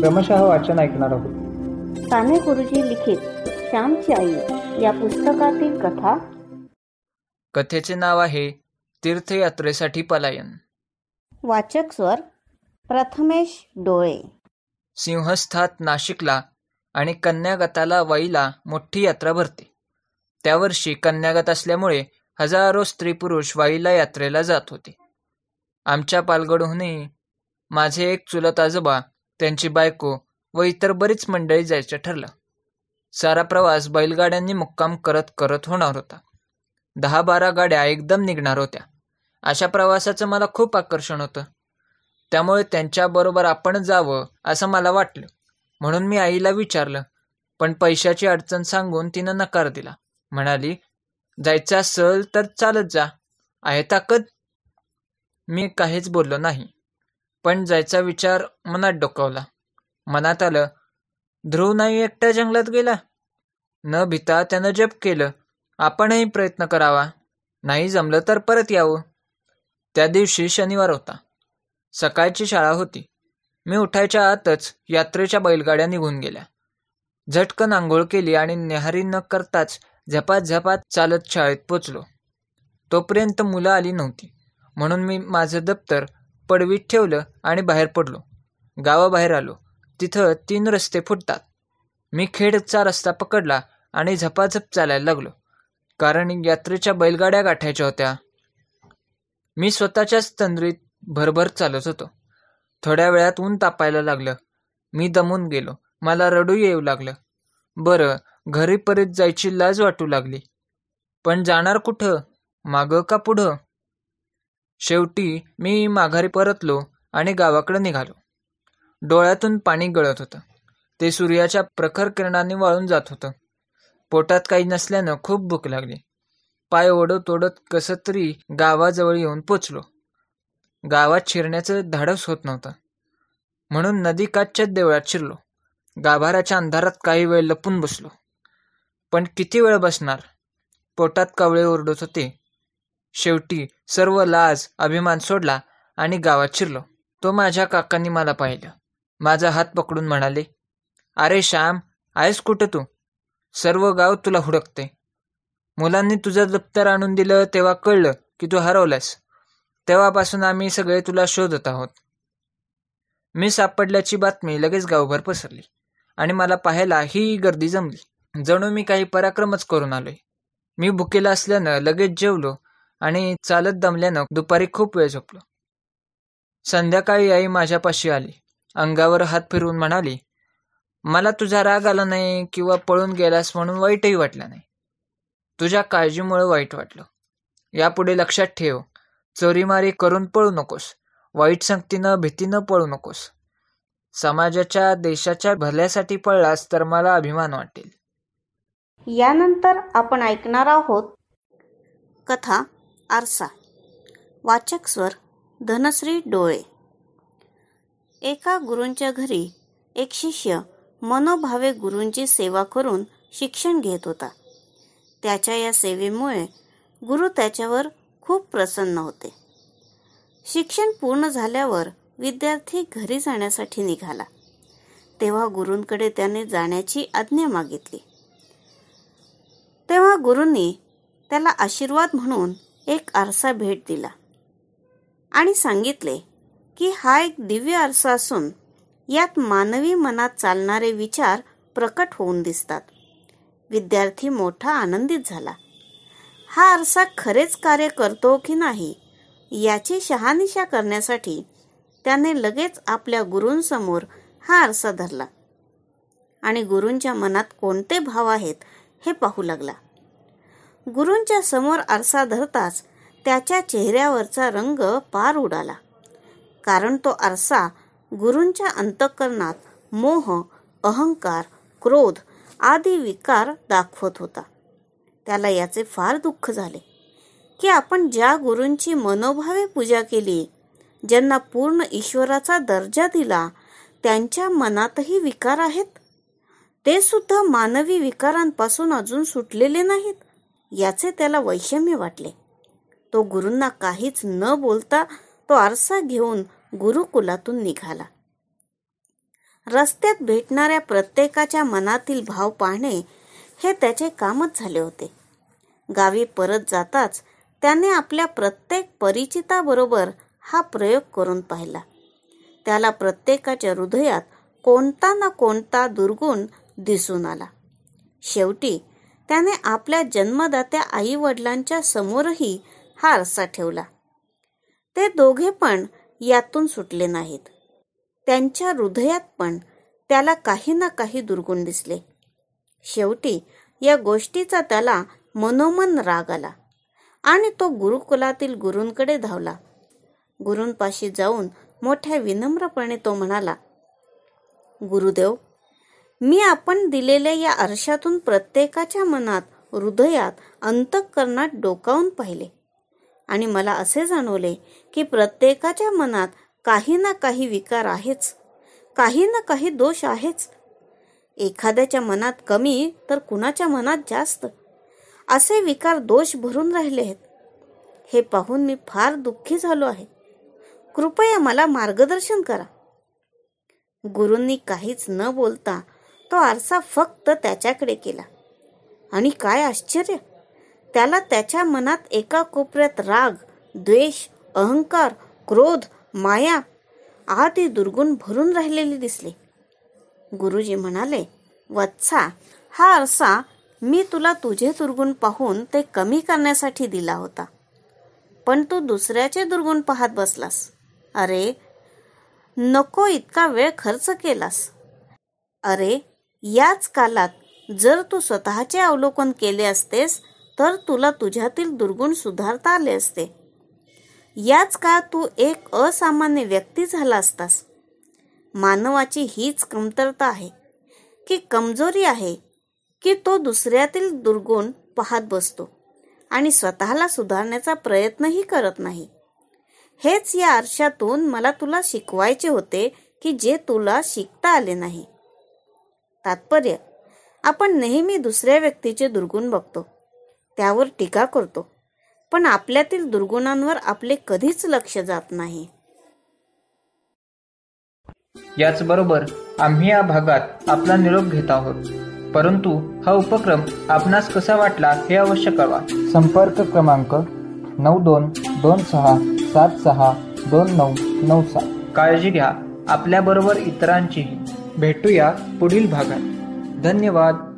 क्रमशः वाचन ऐकणार आहोत. साने गुरुजी लिखित श्यामची आई या पुस्तकातील कथा. कथेचे नाव आहे तीर्थयात्रेसाठी पलायन. वाचक स्वर प्रथमेश डोळे. सिंहस्थात नाशिकला आणि कन्यागताला वाईला मोठी यात्रा भरते. त्यावर्षी कन्यागत असल्यामुळे हजारो स्त्री पुरुष वाईला यात्रेला जात होते. आमच्या पालगडहूनही माझे एक चुलत आजोबा त्यांची बायको व इतर बरीच मंडळी जायचं ठरलं. सारा प्रवास बैलगाड्यांनी मुक्काम करत करत होणार होता. दहा बारा गाड्या एकदम निघणार होत्या. अशा प्रवासाचं मला खूप आकर्षण होतं. त्यामुळे त्यांच्याबरोबर आपण जावं असं मला वाटलं. म्हणून मी आईला विचारलं पण पैशाची अडचण सांगून तिनं नकार दिला. म्हणाली जायचं असेल तर चालत जा. आहे ताकद? मी काहीच बोललो नाही. पण जायचा विचार मनात डोकावला. मनात आलं ध्रुव नाही एकट्या जंगलात गेला. न भिता त्यानं जप केलं. आपणही प्रयत्न करावा. नाही जमलं तर परत यावं. त्या दिवशी शनिवार होता. सकाळची शाळा होती. मी उठायच्या आतच यात्रेच्या बैलगाड्या निघून गेल्या. झटकन आंघोळ केली आणि नेहारी न करताच झपात झपात चालत शाळेत पोचलो. तोपर्यंत मुलं आली नव्हती. म्हणून मी माझं दप्तर पडवीत ठेवलं आणि बाहेर पडलो. गावाबाहेर आलो. तिथं तीन रस्ते फुटतात. मी खेडचा रस्ता पकडला आणि झपाझप चालायला लागलो. कारण यात्रेच्या बैलगाड्या गाठायच्या होत्या. मी स्वतःच्याच तंद्रीत भरभर चालत होतो. थोड्या वेळात ऊन तापायला लागलं. मी दमून गेलो. मला रडू येऊ लागलं. बरं घरी परत जायची लाज वाटू लागली. पण जाणार कुठं? मागं का पुढं? शेवटी मी माघारी परतलो आणि गावाकडे निघालो. डोळ्यातून पाणी गळत होतं. ते सूर्याच्या प्रखर किरणाने वाळून जात होतं. पोटात काही नसल्यानं खूप भूक लागली. पाय ओढत ओढत कसं तरी गावाजवळ येऊन पोचलो. गावात शिरण्याचं धाडस होत नव्हतं. म्हणून नदीकाठच्याच देवळात शिरलो. गाभाराच्या अंधारात काही वेळ लपून बसलो. पण किती वेळ बसणार? पोटात कावळे ओरडत होते. शेवटी सर्व लाज अभिमान सोडला आणि गावात शिरलो. तो माझ्या काकांनी मला पाहिलं. माझा हात पकडून म्हणाले अरे श्याम आहेस कुठं तू? सर्व गाव तुला हुडकते. मुलांनी तुझं दप्तर आणून दिलं तेव्हा कळलं की तू हरवलास. तेव्हापासून आम्ही सगळे तुला शोधत आहोत. मी सापडल्याची बातमी लगेच गावभर पसरली आणि मला पाहायला ही गर्दी जमली. जणू मी काही पराक्रमच करून आलोय. मी भुकेला असल्यानं लगेच जेवलो आणि चालत दमल्यानं दुपारी खूप वेळ झोपलो. संध्याकाळी आई माझ्यापाशी आली. अंगावर हात फिरवून म्हणाली मला तुझा राग आला नाही किंवा पळून गेलास म्हणून वाईटही वाटलं नाही. तुझ्या काळजीमुळे वाईट वाटलं. यापुढे लक्षात ठेव चोरीमारी करून पळू नकोस. वाईट संगतीनं भीतीनं पळू नकोस. समाजाच्या देशाच्या भल्यासाठी पळलास तर मला अभिमान वाटेल. यानंतर आपण ऐकणार आहोत कथा आरसा. वाचक स्वर धनश्री डोळे. एका गुरूंच्या घरी एक शिष्य मनोभावे गुरूंची सेवा करून शिक्षण घेत होता. त्याच्या या सेवेमुळे गुरु त्याच्यावर खूप प्रसन्न होते. शिक्षण पूर्ण झाल्यावर विद्यार्थी घरी जाण्यासाठी निघाला. तेव्हा गुरूंकडे त्याने जाण्याची आज्ञा मागितली. तेव्हा गुरूंनी त्याला आशीर्वाद म्हणून एक आरसा भेट दिला. आणि सांगितले की हा एक दिव्य आरसा असून यात मानवी मनात चालणारे विचार प्रकट होऊन दिसतात. विद्यार्थी मोठा आनंदित झाला. हा आरसा खरेच कार्य करतो की नाही याची शहानिशा करण्यासाठी त्याने लगेच आपल्या गुरूंसमोर हा आरसा धरला. आणि गुरूंच्या मनात कोणते भाव आहेत हे पाहू लागला. गुरूंच्या समोर आरसा धरताच त्याच्या चेहऱ्यावरचा रंग पार उडाला. कारण तो आरसा गुरूंच्या अंतःकरणात मोह अहंकार क्रोध आदी विकार दाखवत होता. त्याला याचे फार दुःख झाले की आपण ज्या गुरूंची मनोभावे पूजा केली ज्यांना पूर्ण ईश्वराचा दर्जा दिला त्यांच्या मनातही विकार आहेत? ते सुद्धा मानवी विकारांपासून अजून सुटलेले नाहीत. याचे त्याला वैषम्य वाटले. तो गुरूंना काहीच न बोलता तो आरसा घेऊन गुरुकुलातून निघाला. रस्त्यात भेटणाऱ्या प्रत्येकाच्या मनातील भाव पाहणे हे त्याचे कामच झाले होते. गावी परत जाताच त्याने आपल्या प्रत्येक परिचिताबरोबर हा प्रयोग करून पाहिला. त्याला प्रत्येकाच्या हृदयात कोणता ना कोणता दुर्गुण दिसून आला. शेवटी त्याने आपल्या जन्मदात्या आई वडिलांच्या समोरही हा आरसा ठेवला. ते दोघे पण यातून सुटले नाहीत. त्यांच्या हृदयात पण त्याला काही ना काही दुर्गुण दिसले. शेवटी या गोष्टीचा त्याला मनोमन राग आला आणि तो गुरुकुलातील गुरूंकडे धावला. गुरूंपाशी जाऊन मोठ्या विनम्रपणे तो म्हणाला गुरुदेव मी आपण दिलेल्या या आरशातून प्रत्येकाच्या मनात हृदयात अंतःकरणात डोकावून पाहिले. आणि मला असे जाणवले की प्रत्येकाच्या मनात काही ना काही विकार आहेच. काही ना काही दोष आहेच. एखाद्याच्या मनात कमी तर कुणाच्या मनात जास्त? असे विकार दोष भरून राहिले आहेत. हे पाहून मी फार दुःखी झालो आहे. कृपया मला मार्गदर्शन करा. गुरूंनी काहीच न बोलता तो आरसा फक्त त्याच्याकडे केला. आणि काय आश्चर्य! त्याला त्याच्या मनात एका कोपऱ्यात राग द्वेष अहंकार क्रोध माया आदी दुर्गुण भरून राहिलेले दिसले. गुरुजी म्हणाले वत्सा हा आरसा मी तुला तुझे दुर्गुण पाहून ते कमी करण्यासाठी दिला होता. पण तू दुसऱ्याचे दुर्गुण पाहत बसलास. अरे नको इतका वेळ खर्च केलास. अरे याच कालात जर तू स्वतःचे अवलोकन केले असतेस तर तुला तुझ्यातील दुर्गुण सुधारता आले असते. याच काळात तू एक असामान्य व्यक्ती झाला असतास. मानवाची हीच कमतरता आहे की कमजोरी आहे की तो दुसऱ्यातील दुर्गुण पाहत बसतो आणि स्वतःला सुधारण्याचा प्रयत्नही करत नाही. हेच या आरशातून मला तुला शिकवायचे होते की जे तुला शिकता आले नाही. तात्पर्य आपण नेहमी दुसऱ्या व्यक्तीचे दुर्गुण बघतो त्यावर टीका करतो पण आपल्यातील दुर्गुणांवर आपले कधीच लक्ष जात नाही. याचबरोबर आम्ही या भागात आपला निरोप घेत आहोत परंतु हा उपक्रम आपणास कसा वाटला हे अवश्य कळवा. संपर्क क्रमांक नऊ दोन दोन सहा सात सहा दोन नऊ नऊ सात. काळजी घ्या आपल्याबरोबर इतरांचीही. भेटूया पुढील भागात. धन्यवाद.